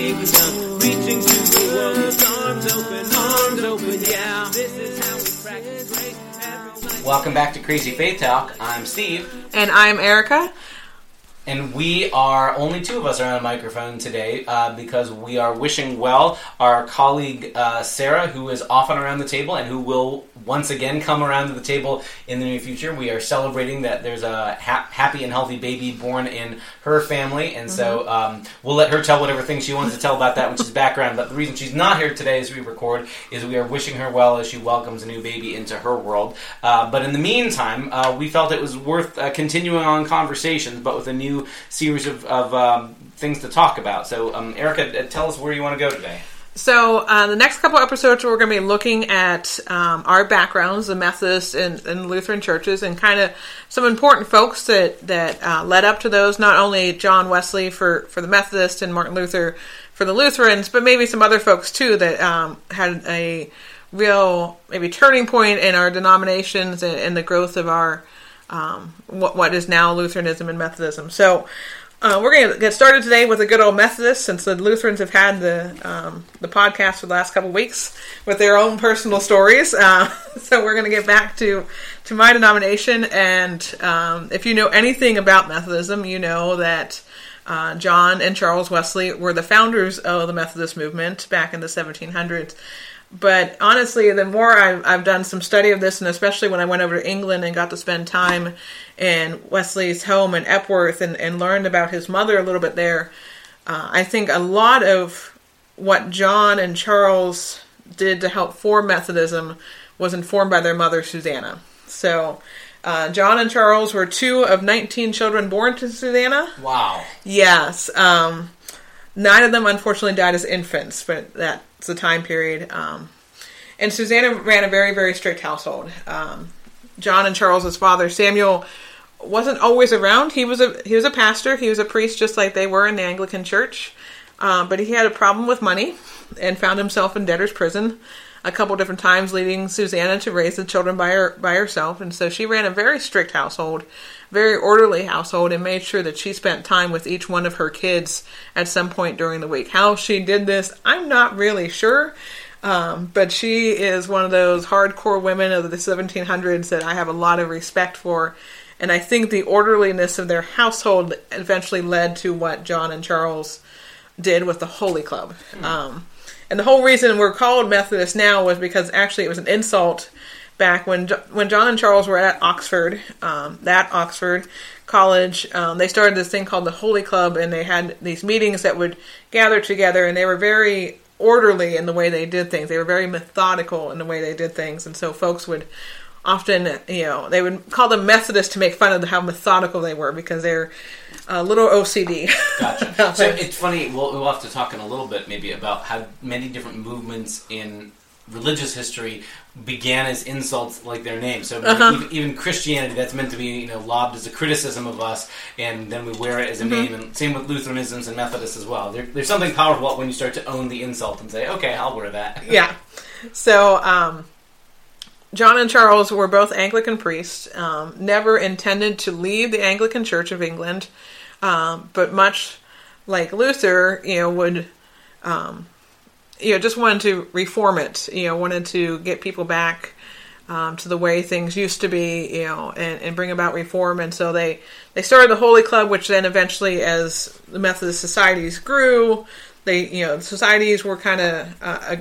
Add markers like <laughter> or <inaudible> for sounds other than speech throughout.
with the kingdom, reaching to the world arms open, arms open. Yeah, this is how we practice grace. every night. Welcome back to Crazy Faith Talk. I'm Steve, And I'm Erica. And we are only two of us are on a microphone today uh, because we are wishing well our colleague uh, Sarah, who is often around the table and who will once again come around to the table in the near future. We are celebrating that there's a ha- happy and healthy baby born in her family, and so um, we'll let her tell whatever thing she wants to tell about that, which is background. But the reason she's not here today as we record is we are wishing her well as she welcomes a new baby into her world. Uh, but in the meantime, uh, we felt it was worth uh, continuing on conversations, but with a new series of, of um, things to talk about. So, um, Erica, uh, tell us where you want to go today. So, uh, the next couple episodes, we're going to be looking at um, our backgrounds, the Methodist and, and Lutheran churches, and kind of some important folks that that uh, led up to those. Not only John Wesley for for the Methodist and Martin Luther for the Lutherans, but maybe some other folks too that um, had a real maybe turning point in our denominations and, and the growth of our um, what what is now Lutheranism and Methodism. So. Uh, we're going to get started today with a good old Methodist, since the Lutherans have had the um, the podcast for the last couple weeks with their own personal stories. Uh, <laughs> so we're going to get back to to my denomination, and um, if you know anything about Methodism, you know that uh, John and Charles Wesley were the founders of the Methodist movement back in the 1700s. But honestly, the more I've, I've done some study of this, and especially when I went over to England and got to spend time in Wesley's home in Epworth and, and learned about his mother a little bit there, uh, I think a lot of what John and Charles did to help form Methodism was informed by their mother, Susanna. So, uh, John and Charles were two of 19 children born to Susanna. Wow. Yes. Um, nine of them unfortunately died as infants, but that's the time period. Um, and Susanna ran a very, very strict household. Um, John and Charles's father, Samuel, wasn't always around. He was a he was a pastor. He was a priest, just like they were in the Anglican Church. Um, but he had a problem with money and found himself in debtor's prison a couple different times, leading Susanna to raise the children by her by herself. And so she ran a very strict household, very orderly household, and made sure that she spent time with each one of her kids at some point during the week. How she did this, I'm not really sure. Um, but she is one of those hardcore women of the 1700s that I have a lot of respect for. And I think the orderliness of their household eventually led to what John and Charles did with the Holy Club. Um, and the whole reason we're called Methodist now was because actually it was an insult back when when John and Charles were at Oxford, um, that Oxford college. Um, they started this thing called the Holy Club, and they had these meetings that would gather together, and they were very orderly in the way they did things. They were very methodical in the way they did things, and so folks would often, you know, they would call them Methodist to make fun of how methodical they were because they're a little OCD. Gotcha. <laughs> so it's funny. We'll, we'll have to talk in a little bit maybe about how many different movements in religious history began as insults like their name. So even, even Christianity, that's meant to be you know lobbed as a criticism of us, and then we wear it as a name. And same with Lutheranisms and Methodists as well. There, there's something powerful when you start to own the insult and say, "Okay, I'll wear that." <laughs> yeah. So, um, John and Charles were both Anglican priests, um, never intended to leave the Anglican Church of England, um, but much like Luther, you know, would, um, you know, just wanted to reform it, you know, wanted to get people back um, to the way things used to be, you know, and, and bring about reform. And so they, they started the Holy Club, which then eventually, as the Methodist societies grew, they, you know, the societies were kind of uh, a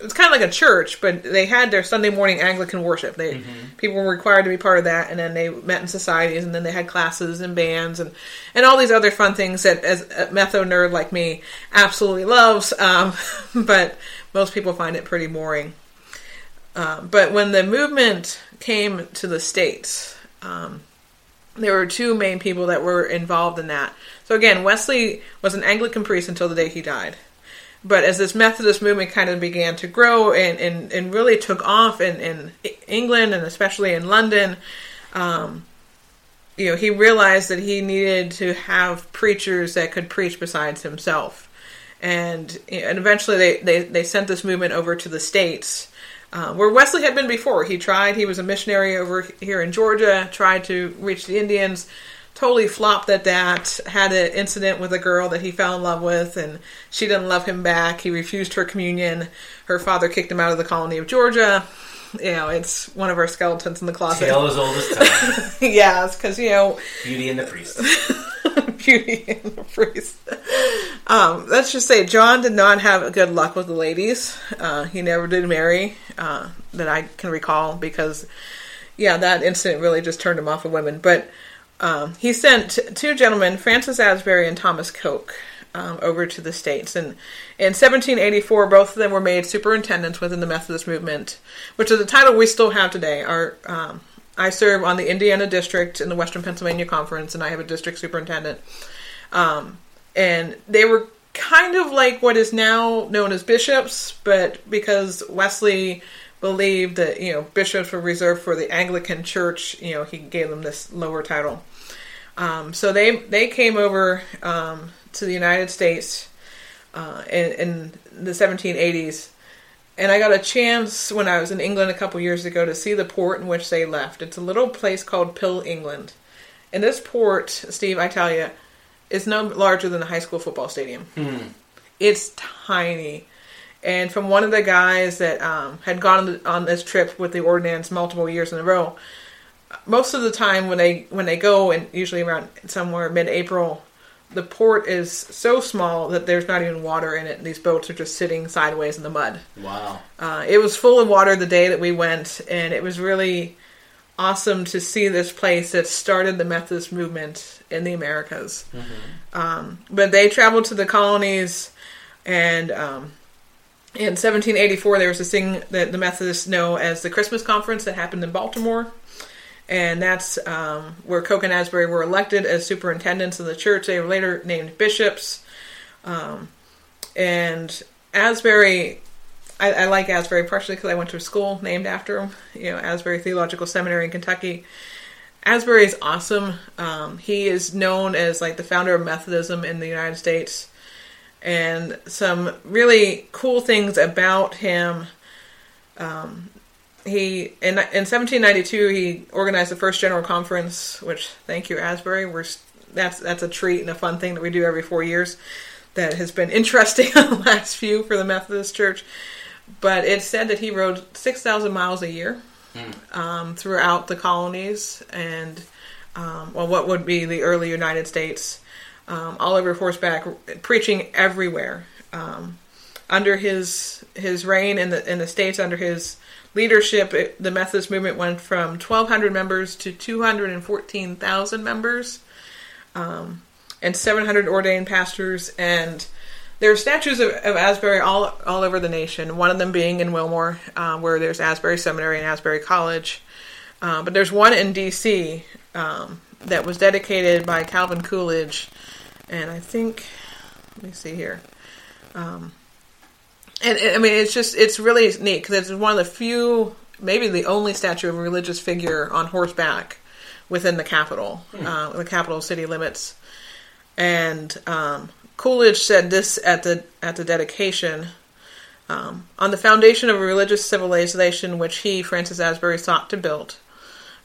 it's kind of like a church, but they had their Sunday morning Anglican worship. They people were required to be part of that, and then they met in societies, and then they had classes and bands and and all these other fun things that as a metho nerd like me absolutely loves. Um, <laughs> but most people find it pretty boring. Um, but when the movement came to the states, um, there were two main people that were involved in that. So again, Wesley was an Anglican priest until the day he died. But as this Methodist movement kind of began to grow and, and, and really took off in, in England and especially in London, um, you know, he realized that he needed to have preachers that could preach besides himself. And, and eventually they, they, they sent this movement over to the States, uh, where Wesley had been before. He tried, he was a missionary over here in Georgia, tried to reach the Indians, totally flopped at that. Had an incident with a girl that he fell in love with, and she didn't love him back. He refused her communion. Her father kicked him out of the colony of Georgia. You know, it's one of our skeletons in the closet. Tale as old as time. <laughs> yeah, it's because you know Beauty and the Priest. <laughs> Beauty and the Priest. Um, let's just say John did not have good luck with the ladies. Uh, he never did marry, uh, that I can recall, because, yeah, that incident really just turned him off of women. But um, he sent two gentlemen, Francis Asbury and Thomas Coke, um, over to the States. And in 1784, both of them were made superintendents within the Methodist movement, which is a title we still have today. Our um, I serve on the Indiana district in the Western Pennsylvania Conference, and I have a district superintendent. Um, and they were kind of like what is now known as bishops, but because Wesley believed that you know bishops were reserved for the Anglican Church, you know he gave them this lower title. Um, so they they came over um, to the United States uh, in, in the 1780s and I got a chance when I was in England a couple years ago to see the port in which they left. It's a little place called Pill, England. And this port, Steve, I tell you, is no larger than a high school football stadium. It's tiny. And from one of the guys that um, had gone on this trip with the ordinance multiple years in a row, most of the time when they when they go, and usually around somewhere mid-April, the port is so small that there's not even water in it, and these boats are just sitting sideways in the mud. Wow. Uh, it was full of water the day that we went, and it was really awesome to see this place that started the Methodist movement in the Americas. Um, but they traveled to the colonies, and um, in 1784 there was this thing that the Methodists know as the Christmas Conference that happened in Baltimore. And that's um, where Coke and Asbury were elected as superintendents of the church. They were later named bishops. Um, and Asbury I, I like Asbury partially because I went to a school named after him, you know, Asbury Theological Seminary in Kentucky. Asbury is awesome. Um, he is known as like the founder of Methodism in the United States, and some really cool things about him. Um, he in in 1792 he organized the first general conference, which thank you Asbury. We're that's that's a treat and a fun thing that we do every four years. That has been <laughs> interesting the last few for the Methodist Church but it's said that he rode 6,000 miles a year um, throughout the colonies and, um, well, what would be the early United States, um, all over horseback, preaching everywhere. Um, under his his reign in the in the states, under his leadership, it, the Methodist movement went from 1,200 members to 214,000 members, um, and 700 ordained pastors and there are statues of, of Asbury all all over the nation. One of them being in Wilmore, uh, where there's Asbury Seminary and Asbury College. Uh, but there's one in D.C. Um, that was dedicated by Calvin Coolidge, and I think, let me see here. Um, and, and, I mean, it's just it's really neat because it's one of the few, maybe the only statue of a religious figure on horseback within the capital, uh, the capital city limits. And um, Coolidge said this at the at the dedication. Um, on the foundation of a religious civilization which he, Francis Asbury, sought to build,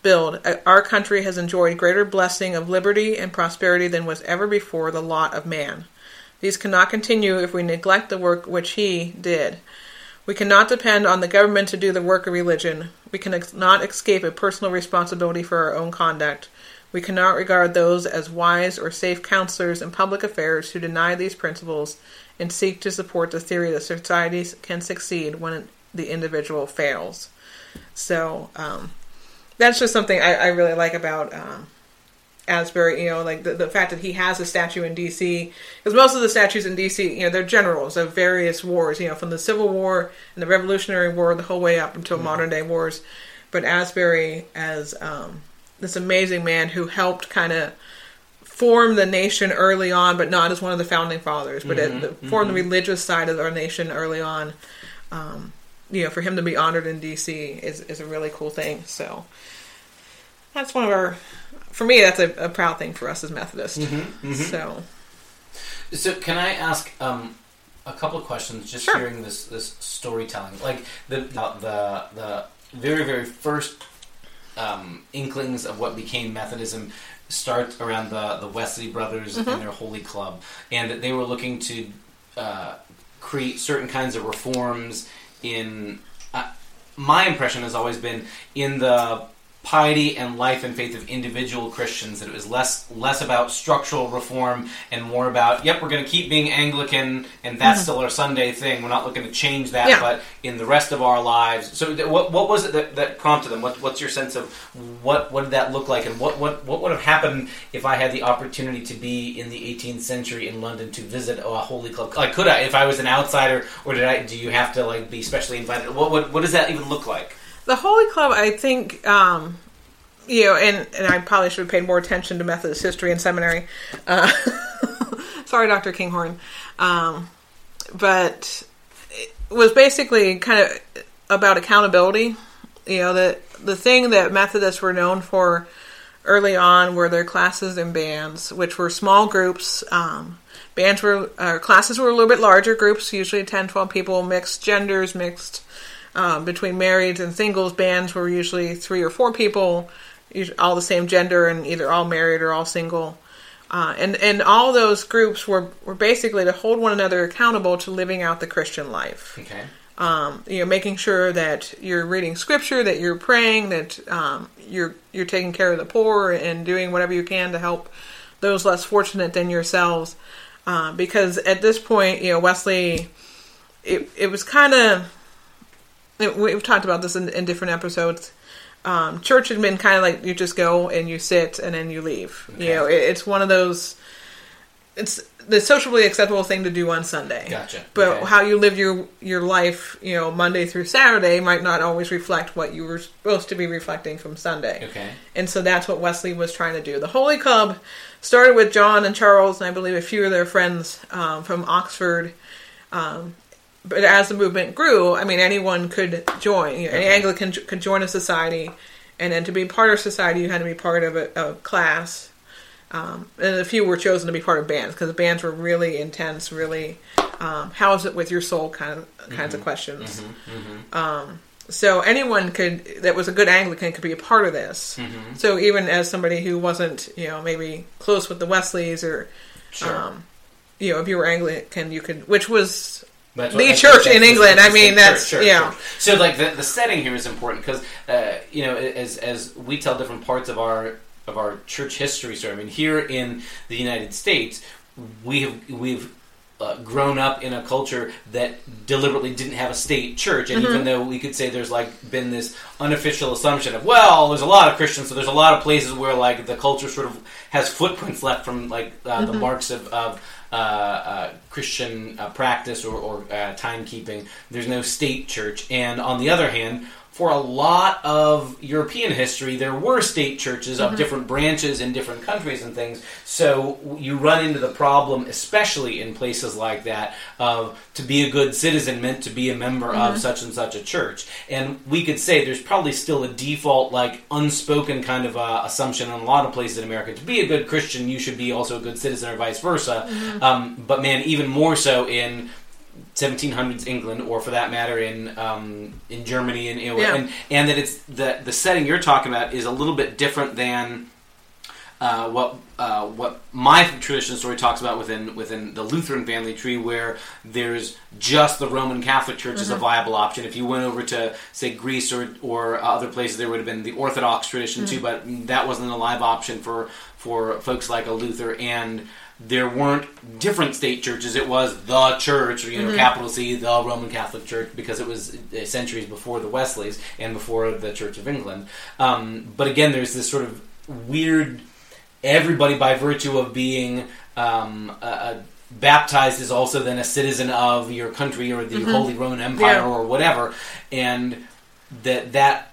build, uh, our country has enjoyed greater blessing of liberty and prosperity than was ever before the lot of man. These cannot continue if we neglect the work which he did. We cannot depend on the government to do the work of religion. We cannot escape a personal responsibility for our own conduct. We cannot regard those as wise or safe counselors in public affairs who deny these principles and seek to support the theory that societies can succeed when the individual fails. So um, that's just something I, I really like about um, Asbury. You know, like the, the fact that he has a statue in D.C. Because most of the statues in D.C. you know they're generals of various wars. You know, from the Civil War and the Revolutionary War the whole way up until modern day wars. But Asbury as um, this amazing man who helped kind of form the nation early on, but not as one of the founding fathers, but Mhm, it, form the religious side of our nation early on. Um, you know, for him to be honored in D.C. is is a really cool thing. So that's one of our, for me, that's a, a proud thing for us as Methodists. Mm-hmm. So So, can I ask um, a couple of questions? Just Sure. hearing this this storytelling, like the the the very very first um, inklings of what became Methodism. start around the the Wesley brothers and their Holy Club, and that they were looking to uh, create certain kinds of reforms in. Uh, my impression has always been in the piety and life and faith of individual Christians that it was less less about structural reform and more about yep we're going to keep being Anglican and that's mm-hmm. still our Sunday thing. We're not looking to change that Yeah. but in the rest of our lives. So th- what what was it that, that prompted them? What, what's your sense of what what did that look like? And what, what what would have happened if I had the opportunity to be in the 18th century in London to visit a holy club? Like could I if I was an outsider or did I do you have to like be specially invited? What what, what does that even look like The Holy Club, I think, um, you know, and, and I probably should have paid more attention to Methodist history in seminary. Uh, <laughs> sorry, Dr. Kinghorn. Um, but it was basically kind of about accountability. You know, the, the thing that Methodists were known for early on were their classes and bands, which were small groups. Um, bands were, uh, classes were a little bit larger groups, usually 10, 12 people, mixed genders, mixed um, between marrieds and singles. Bands were usually three or four people, all the same gender, and either all married or all single. Uh, and and all those groups were were basically to hold one another accountable to living out the Christian life. okay Um, you know, making sure that you're reading scripture, that you're praying, that um, you're you're taking care of the poor, and doing whatever you can to help those less fortunate than yourselves. Uh, because at this point, you know, Wesley, it it was kind of we've talked about this in, in different episodes. Um, church had been kind of like you just go and you sit and then you leave. You know, it, it's one of those. It's the socially acceptable thing to do on Sunday. Gotcha. But Okay. how you live your your life, you know, Monday through Saturday might not always reflect what you were supposed to be reflecting from Sunday. okay And so that's what Wesley was trying to do. The Holy Club started with John and Charles, and I believe a few of their friends um, from Oxford. Um, but as the movement grew, I mean, anyone could join. You know, Any. Anglican could join a society, and then to be part of society, you had to be part of a, a class. Um, and a few were chosen to be part of bands because the bands were really intense, really um, how is it with your soul kind of kinds of questions. Um, so anyone could that was a good Anglican could be a part of this. Mm-hmm. So even as somebody who wasn't, you know, maybe close with the Wesleys or, sure um, you know, if you were Anglican, you could, which was That's the church in England, I mean, that's- church, yeah. church. So like the, the setting here is important because uh, you know as as we tell different parts of our of our church history story. I mean, here in the United States, we have we've uh, grown up in a culture that deliberately didn't have a state church, and Mm-hmm. even though we could say there's like been this unofficial assumption of well, there's a lot of Christians, so there's a lot of places where like the culture sort of has footprints left from like uh, Mm-hmm. the marks of. of Christian uh, practice or, or uh, timekeeping. There's no state church, and on the other hand, for a lot of European history, there were state churches Mm-hmm. of different branches in different countries and things. So you run into the problem, especially in places like that, of to be a good citizen meant to be a member Mm-hmm. of such and such a church. And we could say there's probably still a default, like unspoken kind of uh, assumption in a lot of places in America. To be a good Christian, you should be also a good citizen, or vice versa. Mm-hmm. Um, but man, even more so in 1700s England, or for that matter, in um, in Germany, and, Yeah. and and that it's the the setting you're talking about is a little bit different than uh, what uh, what my tradition story talks about within within the Lutheran family tree, where there's just the Roman Catholic Church as a viable option. If you went over to say Greece or or other places, there would have been the Orthodox tradition too, but that wasn't a live option for for folks like a Luther and. There weren't different state churches. It was the church, you know, capital C, the Roman Catholic Church, because it was uh, centuries before the Wesleys and before the Church of England. Um, but again, there's this sort of weird everybody by virtue of being um, uh, uh, baptized is also then a citizen of your country or the Holy Roman Empire Yeah. or whatever, and that that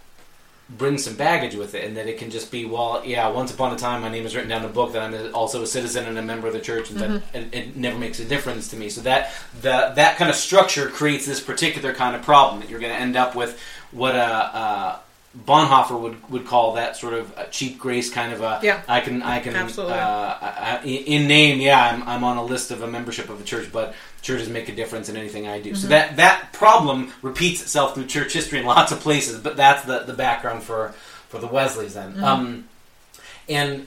brings some baggage with it, and that it can just be well, yeah, once upon a time my name is written down in a book that I'm also a citizen and a member of the church, and that it, it never makes a difference to me. So that the that kind of structure creates this particular kind of problem that you're going to end up with what a. Uh, Bonhoeffer would, would call that sort of a cheap grace kind of a Yeah. I can I can Absolutely. uh, I, I- in name yeah I'm, I'm on a list of a membership of a church but churches make a difference in anything I do so Mm-hmm. that that problem repeats itself through church history in <laughs> lots of places but that's the, the background for for the Wesleys then Mm-hmm. um, and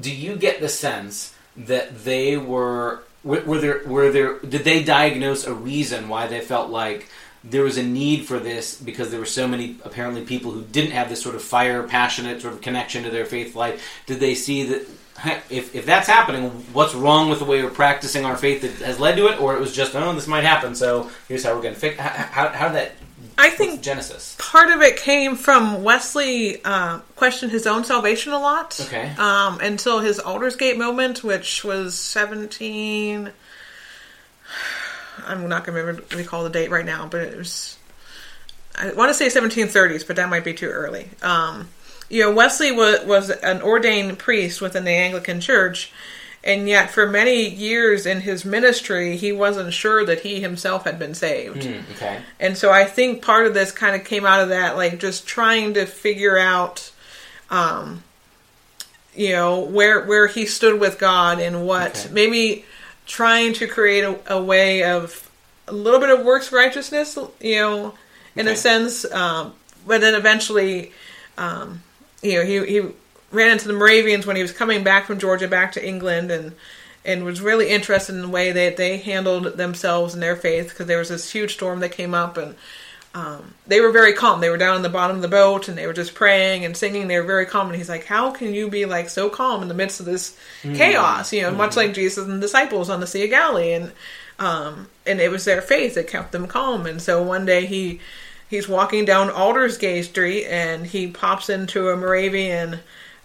do you get the sense that they were were, were there were there did they diagnose a reason why they felt like there was a need for this because there were so many apparently people who didn't have this sort of fire passionate sort of connection to their faith life did they see that <laughs> if, if that's happening what's wrong with the way we're practicing our faith that has led to it or it was just oh this might happen so here's how we're going to fix how, how, how did that I think genesis part of it came from Wesley uh, questioned his own salvation a lot. Okay. Um, until his Aldersgate moment, which was 17. I'm not going to remember recall the date right now, but it was. I want to say 1730s, but that might be too early. Um, you know, Wesley was, was an ordained priest within the Anglican Church, and yet for many years in his ministry, he wasn't sure that he himself had been saved. Hmm, okay And so I think part of this kind of came out of that, like just trying to figure out, um, you know, where where he stood with God and what Okay. maybe trying to create a, a way of a little bit of works righteousness, you know, in Okay. a sense. Um, but then eventually, um, you know, he he ran into the Moravians when he was coming back from Georgia back to England and and was really interested in the way that they handled themselves and their faith because there was this huge storm that came up and um, they were very calm. They were down in the bottom of the boat and they were just praying and singing. They were very calm. And he's like, "How can you be like so calm in the midst of this chaos?" You know, much like Jesus and the disciples on the Sea of Galilee. And um, and it was their faith that kept them calm. And so one day he he's walking down Aldersgate Street and he pops into a Moravian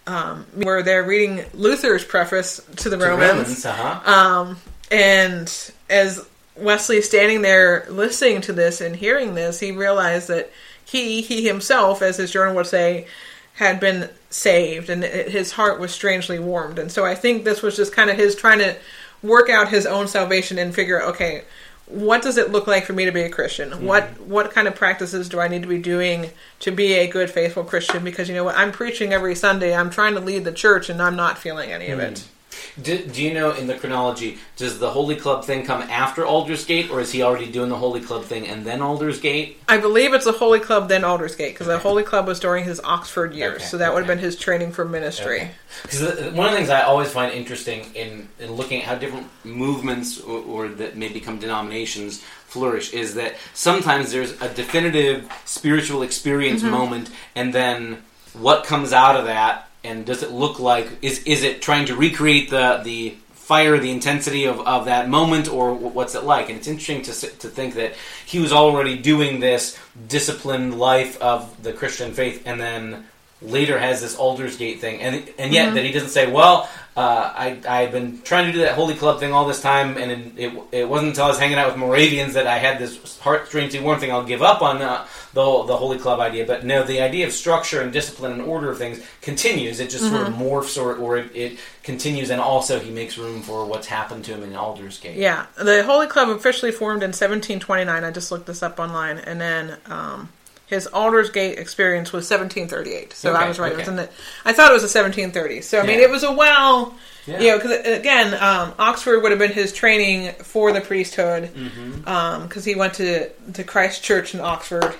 um, where they're reading Luther's preface to the To Romans. uh-huh. And as Wesley standing there listening to this and hearing this, he realized that he, he himself, as his journal would say, had been saved and it, his heart was strangely warmed. And so I think this was just kind of his trying to work out his own salvation and figure okay, what does it look like for me to be a Christian? Mm-hmm. What what kind of practices do I need to be doing to be a good, faithful Christian? Because you know what, I'm preaching every Sunday. I'm trying to lead the church, and I'm not feeling any of it. Mm-hmm. Do, do you know in the chronology, does the Holy Club thing come after Aldersgate, or is he already doing the Holy Club thing and then Aldersgate? I believe it's a Holy Club, then Aldersgate, because the Holy Club was during his Oxford years, Okay, so that would have been his training for ministry. Because one of the things I always find interesting in, in looking at how different movements or, or that may become denominations flourish is that sometimes there's a definitive spiritual experience Mm-hmm. moment, and then what comes out of that, and does it look like is is it trying to recreate the the fire, the intensity of, of that moment, or what's it like? And it's interesting to to think that he was already doing this disciplined life of the Christian faith, and then later has this Aldersgate thing, and and yet mm-hmm. that he doesn't say, well, uh, I I've been trying to do that Holy Club thing all this time, and it it, it wasn't until I was hanging out with Moravians that I had this heart strangely warm thing. I'll give up on uh, the whole- the Holy Club idea, but no, the idea of structure and discipline and order of things continues. It just sort of morphs, or or it, it continues, and also he makes room for what's happened to him in Alder's Aldersgate. Yeah, the Holy Club officially formed in 1729. I just looked this up online, and then um, his Aldersgate experience was 1738. So I was right. It was the, I thought it was a 1730. So I mean, it was a well, Yeah. you know, because again, um, Oxford would have been his training for the priesthood, Mm-hmm. because he went to to Christ Church in Oxford,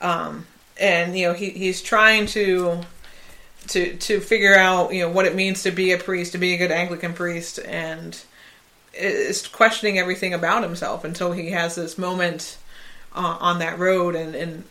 um, and you know he he's trying to. To, to figure out you know what it means to be a priest to be a good Anglican priest and is questioning everything about himself until he has this moment uh, on that road and, and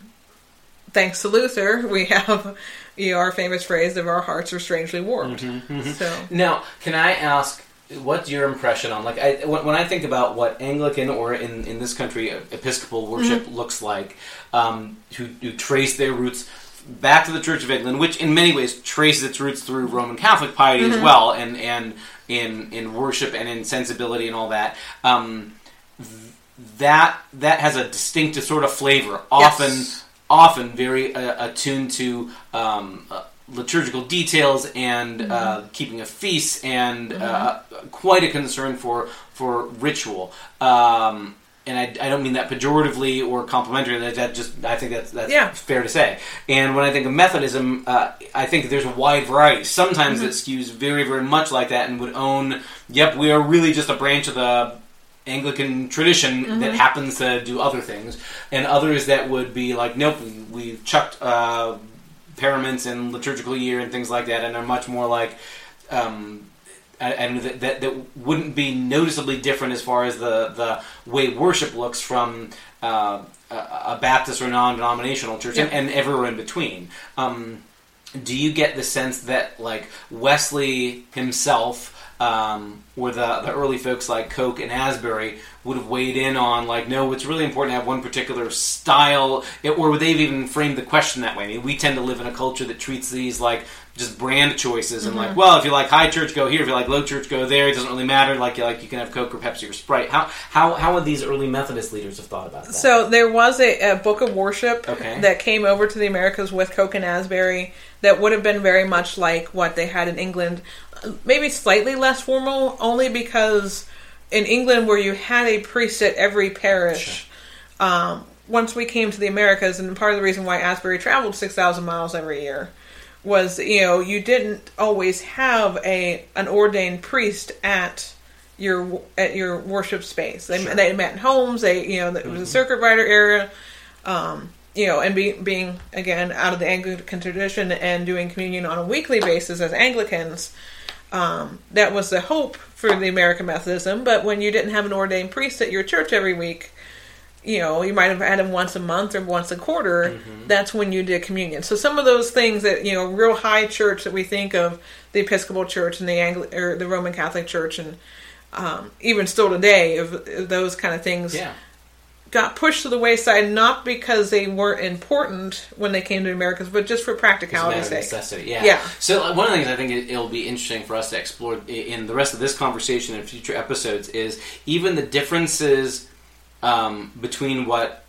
thanks to luther we have you know, our famous phrase of our hearts are strangely warmed mm-hmm, mm-hmm. so Now, can I ask, what's your impression on like I, when, when I think about what Anglican or in in this country uh, Episcopal worship mm-hmm. looks like, um, who, who trace their roots back to the Church of England, which in many ways traces its roots through Roman Catholic piety as well, and and in in worship and in sensibility and all that. Um, th- that that has a distinctive sort of flavor, often Yes. Often very uh, attuned to um, uh, liturgical details and uh, keeping of feasts, and uh, quite a concern for for ritual. Um, and I, I don't mean that pejoratively or complimentary. That, that just I think that's that's Yeah. fair to say. And when I think of Methodism, uh, I think there's a wide variety. Sometimes it skews very very much like that and would own. Yep, we are really just a branch of the Anglican tradition that happens to do other things, and others that would be like, nope, we, we've chucked uh, paraments and liturgical year and things like that, and are much more like um, and that, that that wouldn't be noticeably different as far as the the way worship looks from uh, a, Baptist or non-denominational church and, and everywhere in between. Um, do you get the sense that like Wesley himself um, or the, the early folks like Coke and Asbury would have weighed in on like no it's really important to have one particular style it, or would they have even framed the question that way. I mean we tend to live in a culture that treats these like just brand choices and like well if you like high church go here. If you like low church go there. It doesn't really matter. Like you like you can have Coke or Pepsi or Sprite. How how how would these early Methodist leaders have thought about that? So there was a, a book of worship Okay. that came over to the Americas with Coke and Asbury that would have been very much like what they had in England, maybe slightly less formal, only because in England where you had a priest at every parish. Um, once we came to the Americas, and part of the reason why Asbury traveled six thousand miles every year was you know you didn't always have a an ordained priest at your at your worship space. They, Sure. they met in homes. They you know it was a circuit rider area. Um, you know, and be, being again out of the Anglican tradition and doing communion on a weekly basis as Anglicans, um, that was the hope for the American Methodism. But when you didn't have an ordained priest at your church every week, you know, you might have had him once a month or once a quarter. That's when you did communion. So some of those things that you know, real high church that we think of, the Episcopal Church and the Angli- or the Roman Catholic Church, and um, even still today, of, of those kind of things yeah got pushed to the wayside not because they weren't important when they came to the Americas, but just for It's a matter practicality's sake. necessity. Yeah. Yeah. So uh, one of the things I think it, it'll be interesting for us to explore in the rest of this conversation and future episodes is even the differences um, between what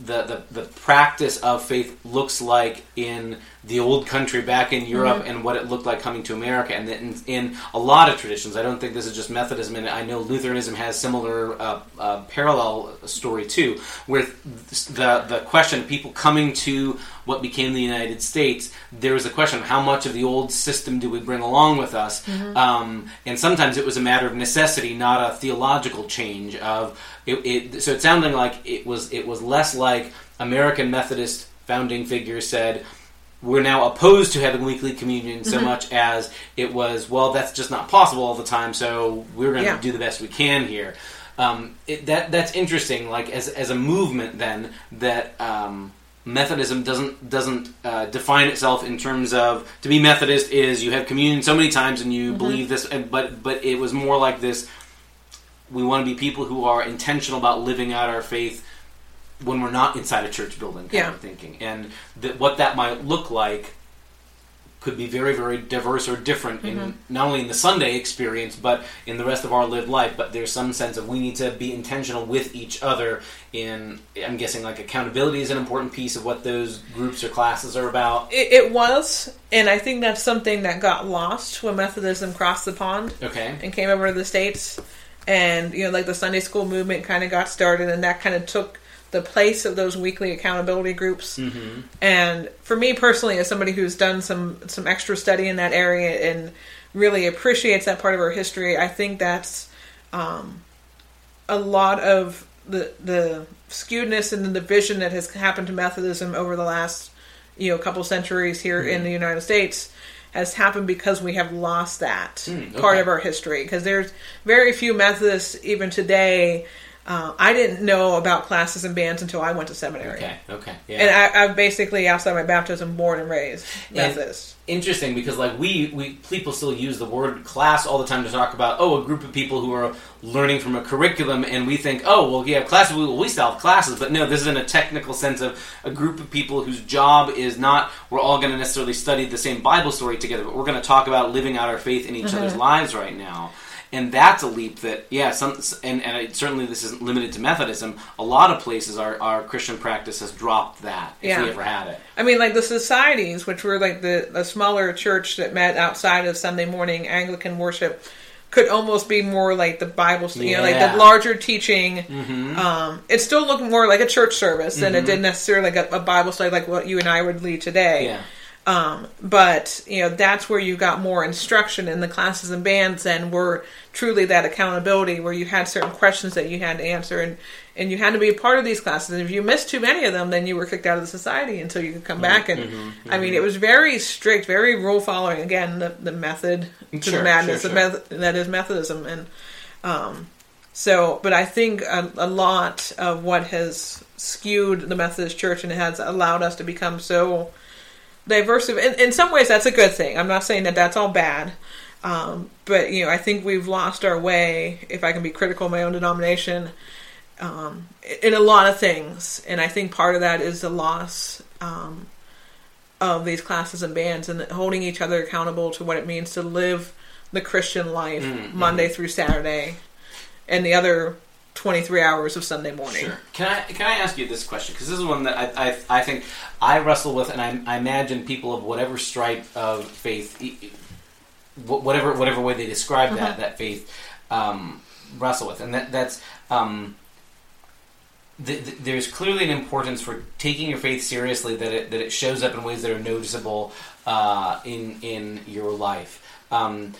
the, the the practice of faith looks like in the old country back in Europe and what it looked like coming to America, and in, in a lot of traditions. I don't think this is just Methodism, and I know Lutheranism has similar uh, uh, parallel story too, with the the question of people coming to what became the United States. There was a question of how much of the old system do we bring along with us, um, and sometimes it was a matter of necessity, not a theological change. Of it, it, so it sounded like it was it was less like American Methodist founding figures said we're now opposed to having weekly communion so much as it was well that's just not possible all the time so we're going to Yeah. do the best we can here. Um, it, that that's interesting like as, as a movement then that um, Methodism doesn't doesn't uh, define itself in terms of to be Methodist is you have communion so many times and you believe this and- but but it was more like this we want to be people who are intentional about living out our faith when we're not inside a church building kind Yeah. of thinking. And that what that might look like could be very very diverse or different in mm-hmm. not only in the sunday experience but in the rest of our lived life. But there's some sense of we need to be intentional with each other in i'm guessing like accountability is an important piece of what those groups or classes are about. It, it was, and I think that's something that got lost when Methodism crossed the pond okay. and came over to the states, and you know, like the Sunday school movement kind of got started, and that kind of took the place of those weekly accountability groups. mm-hmm. And for me personally, as somebody who's done some some extra study in that area and really appreciates that part of our history, I think that's um, a lot of the the skewedness and the division that has happened to Methodism over the last you know couple centuries here in the United States has happened because we have lost that Hmm, part of our history because there's very few Methodists even today. Uh, I didn't know about classes and bands until I went to seminary. okay okay yeah And I, I'm basically outside my baptism, born and raised Methodist. interesting because like we we people still use the word class all the time to talk about oh a group of people who are learning from a curriculum and we think oh well yeah classes we, we still have classes but no this is in a technical sense of a group of people whose job is not we're all going to necessarily study the same bible story together but we're going to talk about living out our faith in each other's lives right now and that's a leap that yeah some and, and certainly this isn't limited to methodism a lot of places our, our christian practice has dropped that if Yeah. we ever had it I mean, like the societies, which were like the, the smaller church that met outside of Sunday morning Anglican worship, could almost be more like the Bible, you know, like the larger teaching. mm-hmm. Um, it still looked more like a church service than it did necessarily like a, a Bible study like what you and I would lead today. yeah Um, but you know that's where you got more instruction in the classes and bands and were truly that accountability where you had certain questions that you had to answer and and you had to be a part of these classes. And if you missed too many of them then you were kicked out of the society until you could come back. And Mm-hmm, I mean it was very strict very rule following again the, the method to Sure, the madness sure, meth- that is Methodism. And um, so but I think a, a lot of what has skewed the Methodist Church and has allowed us to become so diverse. In, in some ways, that's a good thing. I'm not saying that that's all bad. Um, but, you know, I think we've lost our way, if I can be critical of my own denomination, um, in a lot of things. And I think part of that is the loss um, of these classes and bands and holding each other accountable to what it means to live the Christian life Mm-hmm. Monday through Saturday and the other 23 hours of Sunday morning. Sure. Can I can I ask you this question? Because this is one that I, I I think I wrestle with, and I, I imagine people of whatever stripe of faith, wh- whatever whatever way they describe that that faith, um, wrestle with, and that that's. Um, th- th- there's clearly an importance for taking your faith seriously that it that it shows up in ways that are noticeable uh, in in your life. Um,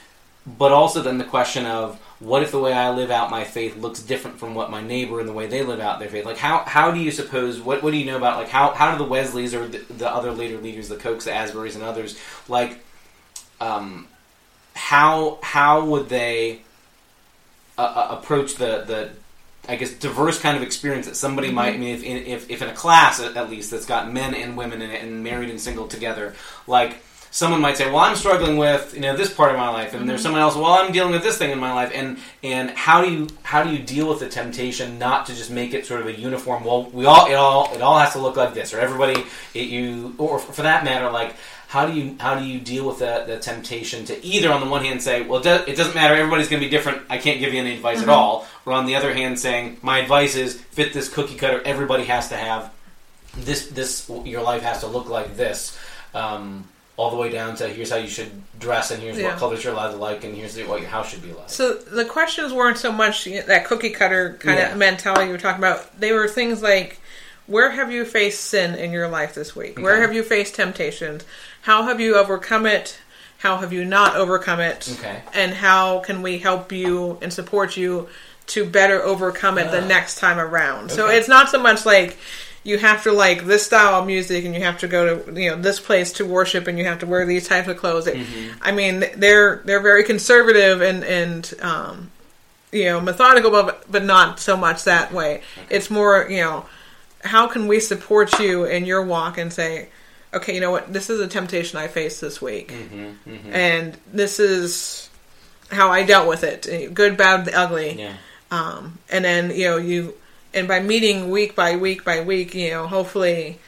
but also then the question of what if the way I live out my faith looks different from what my neighbor and the way they live out their faith? Like how how do you suppose what what do you know about like how how do the Wesleys or the, the other later leaders, the Cokes, the Asburys, and others like um, how how would they uh, uh, approach the the I guess diverse kind of experience that somebody might. I mean, if, if if in a class at, at least that's got men and women in it and married and single together, like someone might say, "Well, I'm struggling with you know this part of my life," and there's someone else, "Well, I'm dealing with this thing in my life," and and how do you how do you deal with the temptation not to just make it sort of a uniform? Well, we all it all it all has to look like this, or everybody it, you or for that matter, like how do you how do you deal with the, the temptation to either on the one hand say well it, does, it doesn't matter everybody's going to be different i can't give you any advice at all or on the other hand saying my advice is fit this cookie cutter everybody has to have this this your life has to look like this um, all the way down to here's how you should dress and here's Yeah. what colors you're allowed to like and here's what your house should be like So the questions weren't so much that cookie cutter kind Yeah. of mentality you were talking about. They were things like, where have you faced sin in your life this week? Where have you faced temptations? How have you overcome it? How have you not overcome it? Okay. And how can we help you and support you to better overcome it the Ah. next time around? So it's not so much like you have to like this style of music and you have to go to you know this place to worship and you have to wear these types of clothes. Mm-hmm. I mean, they're they're very conservative and and um, you know methodical, but but not so much that way. It's more you know how can we support you in your walk and say, okay, you know what, this is a temptation I faced this week, Mm-hmm, and this is how I dealt with it, good, bad, ugly. Yeah. Um, and then you know you and by meeting week by week by week you know hopefully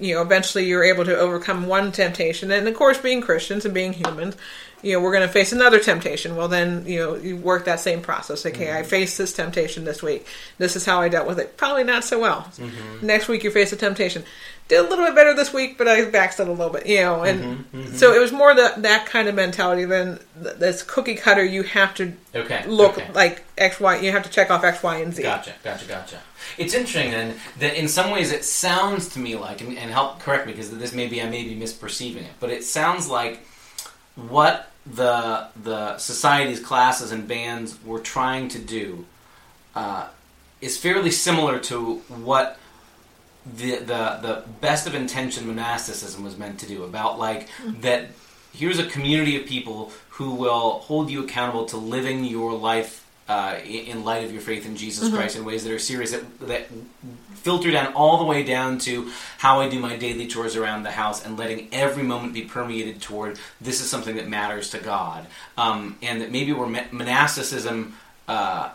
you know eventually you're able to overcome one temptation. And of course being christians and being humans you know we're going to face another temptation. Well then you know you work that same process. Okay i mm-hmm. faced this temptation this week. This is how i dealt with it. Probably not so well. Mm-hmm. Next week you face a temptation did a little bit better this week but i backslid a little bit you know and so it was more that that kind of mentality than th- this cookie cutter you have to okay look okay. like X, Y. You have to check off X, Y, and Z. Gotcha, gotcha, gotcha. It's interesting then that in some ways it sounds to me like, and, and help correct me because this maybe I may be misperceiving it, but it sounds like what the the society's classes and bands were trying to do uh, is fairly similar to what the the the best of intention monasticism was meant to do about like that here's a community of people who will hold you accountable to living your life uh, in light of your faith in Jesus Christ in ways that are serious that, that filter down all the way down to how I do my daily chores around the house and letting every moment be permeated toward this is something that matters to God. Um, and that maybe where mon- monasticism uh,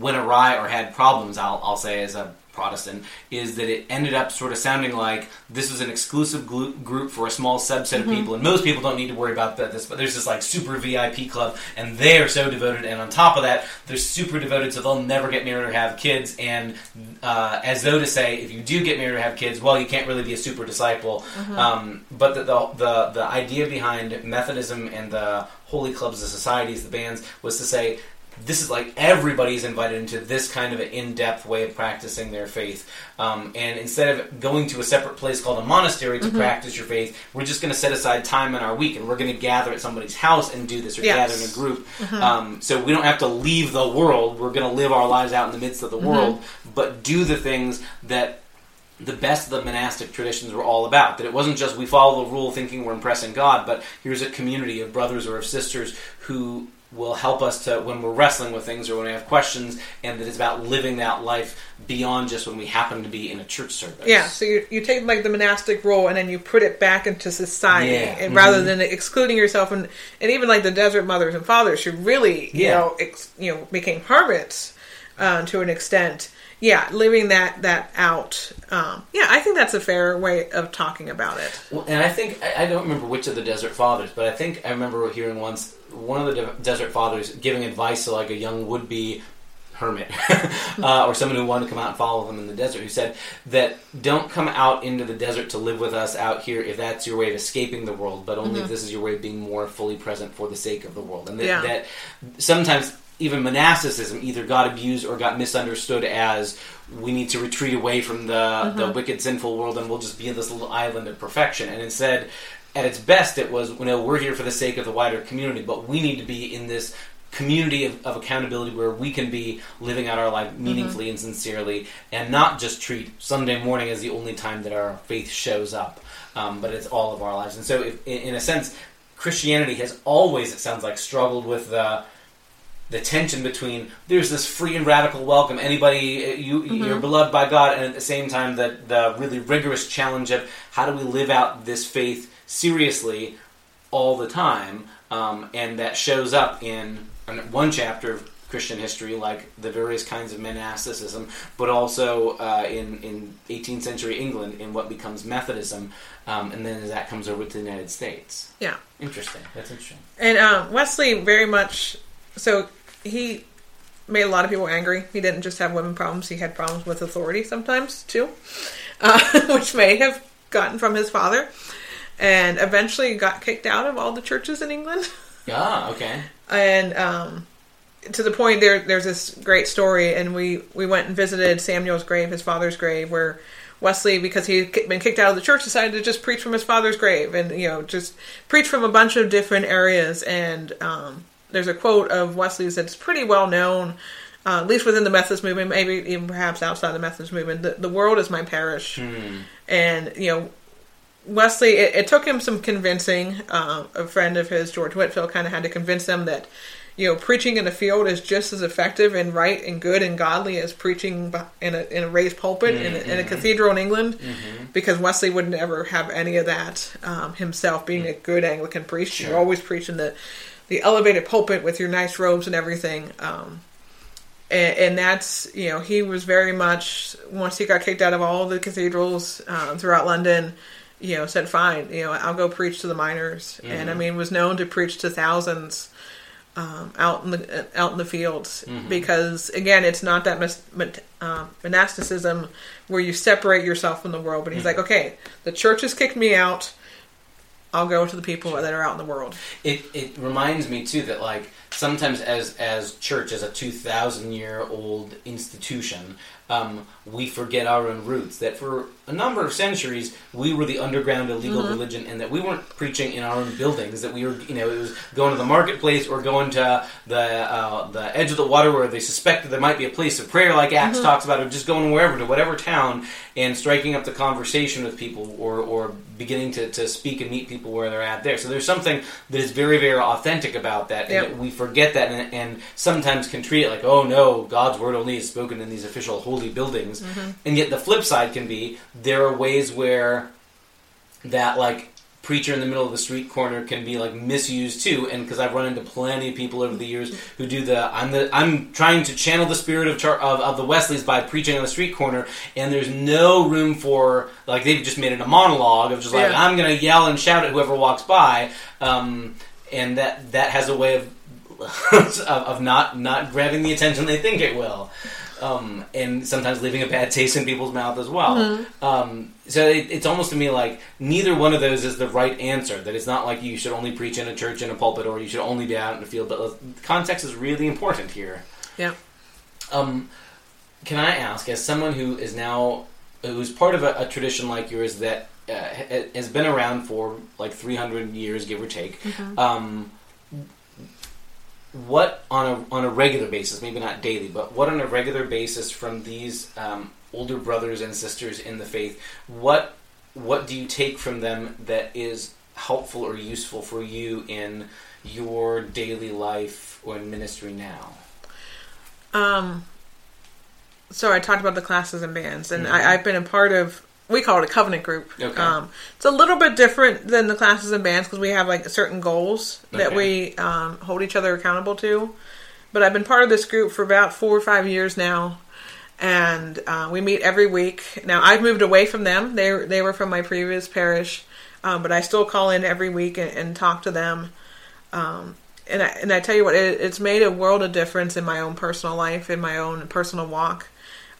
went awry or had problems, I'll, I'll say as a Protestant, is that it ended up sort of sounding like this was an exclusive group for a small subset of people, and most people don't need to worry about that. This, but there's this like super VIP club, and they are so devoted. And on top of that, they're super devoted, so they'll never get married or have kids. And uh, as though to say, if you do get married or have kids, well, you can't really be a super disciple. Um, but the, the the the idea behind Methodism and the holy clubs, the societies, the bands, was to say this is like everybody's invited into this kind of an in-depth way of practicing their faith. Um, and instead of going to a separate place called a monastery to Mm-hmm. practice your faith, we're just going to set aside time in our week and we're going to gather at somebody's house and do this or Yes. Mm-hmm. gather in a group. Um, so we don't have to leave the world. We're going to live our lives out in the midst of the Mm-hmm. world, but do the things that the best of the monastic traditions were all about. That it wasn't just we follow the rule thinking we're impressing God, but here's a community of brothers or of sisters who will help us to when we're wrestling with things or when we have questions, and that it's about living that life beyond just when we happen to be in a church service. Yeah, so you, you take like the monastic role and then you put it back into society, Yeah. and rather Mhm. than excluding yourself, and, and even like the desert mothers and fathers who really, you Yeah. know, ex, you know, became hermits uh, to an extent. Yeah, living that that out. Um, yeah, I think that's a fair way of talking about it. Well, and I think I, I don't remember which of the Desert Fathers, but I think I remember hearing once one of the De- Desert Fathers giving advice to like a young would-be hermit <laughs> uh, or someone who wanted to come out and follow them in the desert who said that don't come out into the desert to live with us out here if that's your way of escaping the world but only if this is your way of being more fully present for the sake of the world. And that, Yeah. that sometimes even monasticism either got abused or got misunderstood as we need to retreat away from the, the wicked sinful world and we'll just be in this little island of perfection. And instead at its best it was you know we're here for the sake of the wider community but we need to be in this community of, of accountability where we can be living out our life meaningfully and sincerely and not just treat sunday morning as the only time that our faith shows up um, but it's all of our lives. And so if, in, in a sense christianity has always it sounds like struggled with the the tension between there's this free and radical welcome anybody you you're beloved by God and at the same time the the really rigorous challenge of how do we live out this faith seriously all the time um, and that shows up in, in one chapter of Christian history like the various kinds of monasticism but also uh, in in 18th century England in what becomes Methodism um, and then as that comes over to the United States. Yeah. interesting. That's interesting. And um, Wesley very much so he made a lot of people angry. He didn't just have women problems; he had problems with authority sometimes too, <laughs> uh, which may have gotten from his father. And eventually got kicked out of all the churches in England. <laughs> ah okay and um, to the point there there's this great story and we we went and visited samuel's grave his father's grave where wesley because he had been kicked out of the church decided to just preach from his father's grave and you know just preach from a bunch of different areas and um, there's a quote of wesley's that's pretty well known uh, at least within the methodist movement maybe even perhaps outside the methodist movement the, the world is my parish. And you know Wesley, it, it took him some convincing. Um, a friend of his, George Whitefield, kind of had to convince him that, you know, preaching in a field is just as effective and right and good and godly as preaching in a, in a raised pulpit in, a, in a cathedral in England, because Wesley would never have any of that um, himself. Being a good Anglican priest, you're always preaching the the elevated pulpit with your nice robes and everything. Um, and, and that's you know he was very much once he got kicked out of all the cathedrals um, throughout London, you know said fine you know I'll go preach to the miners. And I mean was known to preach to thousands um, out in the out in the fields because again it's not that mis- mon- uh, monasticism where you separate yourself from the world but he's like okay the church has kicked me out I'll go to the people that are out in the world. It it reminds me too that like sometimes as as church as a 2000 year old institution um, we forget our own roots. That for a number of centuries we were the underground illegal religion and that we weren't preaching in our own buildings. That we were you know it was going to the marketplace or going to the uh, the edge of the water where they suspected there might be a place of prayer like Acts talks about or just going wherever to whatever town and striking up the conversation with people or or beginning to, to speak and meet people where they're at there. So there's something that is very very authentic about that and that we forget that and, and sometimes can treat it like oh no god's word only is spoken in these official holy buildings and yet the flip side can be there are ways where that like preacher in the middle of the street corner can be like misused too. And because i've run into plenty of people over the years who do the i'm the i'm trying to channel the spirit of, Char- of of the wesleys by preaching on the street corner and there's no room for like they've just made it a monologue of just like Yeah. i'm gonna yell and shout at whoever walks by um, and that that has a way of <laughs> of, of not not grabbing the attention they think it will, um, and sometimes leaving a bad taste in people's mouth as well. Um, so it, it's almost to me like neither one of those is the right answer. That it's not like you should only preach in a church in a pulpit or you should only be out in the field. But context is really important here. Yeah. Um, can I ask, as someone who is now who's part of a, a tradition like yours that uh, has been around for like 300 years, give or take, um, what on a on a regular basis, maybe not daily, but what on a regular basis from these um, older brothers and sisters in the faith, what what do you take from them that is helpful or useful for you in your daily life or in ministry now? Um, so I talked about the classes and bands, and I, I've been a part of. We call it a covenant group. Okay. Um, it's a little bit different than the classes and bands because we have like certain goals that Okay. we um, hold each other accountable to. But I've been part of this group for about four or five years now, and uh, we meet every week. Now I've moved away from them; they they were from my previous parish, um, but I still call in every week and, and talk to them. Um, and I, and I tell you what, it, it's made a world of difference in my own personal life, in my own personal walk,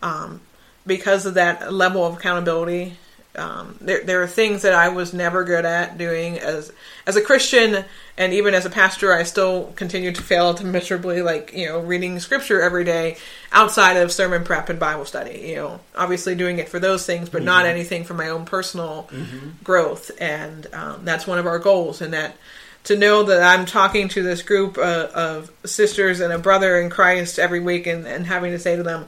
um, because of that level of accountability. Um, there, there are things that I was never good at doing as as a Christian, and even as a pastor, I still continue to fail to miserably, like you know, reading scripture every day outside of sermon prep and Bible study. You know, obviously doing it for those things, but not anything for my own personal growth, and um, that's one of our goals. And that to know that I'm talking to this group uh, of sisters and a brother in Christ every week, and, and having to say to them,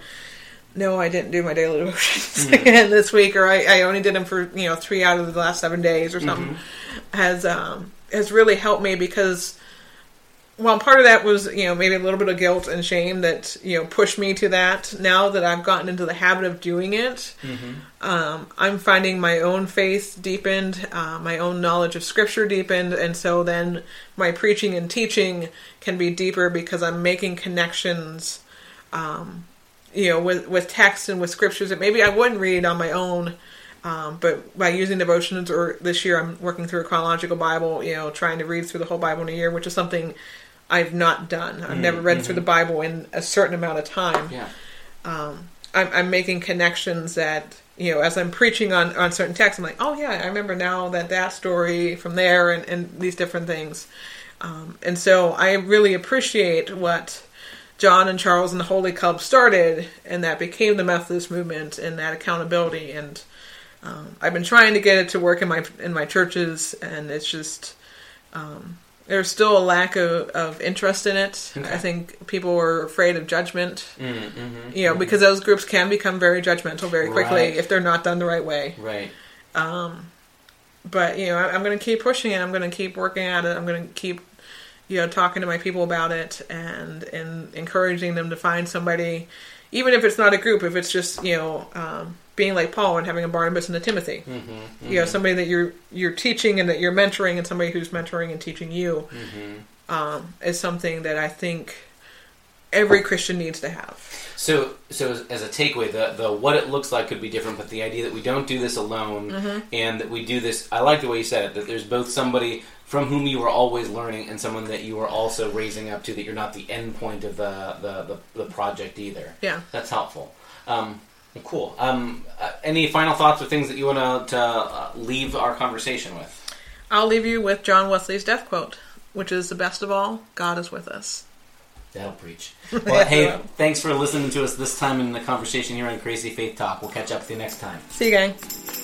no, I didn't do my daily devotions <laughs> again this week, or I, I only did them for you know three out of the last seven days or something, has um, has really helped me because well, part of that was you know maybe a little bit of guilt and shame that you know pushed me to that. Now that I've gotten into the habit of doing it, um, I'm finding my own faith deepened, uh, my own knowledge of Scripture deepened, and so then my preaching and teaching can be deeper because I'm making connections um, you know, with with text and with scriptures that maybe I wouldn't read on my own. Um, but by using devotions, or this year I'm working through a chronological Bible, you know, trying to read through the whole Bible in a year, which is something I've not done. I've never read through the Bible in a certain amount of time. Yeah. I'm, I'm making connections that you know as I'm preaching on on certain texts, I'm like, oh yeah, I remember now that that story from there and, and these different things. Um, and so I really appreciate what John and Charles and the Holy Club started, and that became the Methodist movement and that accountability. And um, I've been trying to get it to work in my in my churches, and it's just um, there's still a lack of, of interest in it. Okay. I think people are afraid of judgment, Mm, hmm you know, because those groups can become very judgmental very quickly Right. if they're not done the right way. Right. But you know, I- I'm going to keep pushing it. I'm going to keep working at it. I'm going to keep you know talking to my people about it and and encouraging them to find somebody, even if it's not a group. If it's just you know um, being like Paul and having a Barnabas and a Timothy. Mm-hmm. You know, somebody that you're you're teaching and that you're mentoring, and somebody who's mentoring and teaching you Mm-hmm. um, is something that I think every Christian needs to have. So, so as, as a takeaway, the the what it looks like could be different, but the idea that we don't do this alone, and that we do this, I like the way you said it. That there's both somebody from whom you are always learning, and someone that you are also raising up to. That you're not the end point of the the, the, the project either. Yeah. That's helpful. Um, cool. Um, uh, any final thoughts or things that you want to uh, leave our conversation with? I'll leave you with John Wesley's death quote, which is the best of all: "God is with us." That'll preach. <laughs> Well, hey, thanks for listening to us this time in the conversation here on Crazy Faith Talk. We'll catch up with you next time. See you, gang.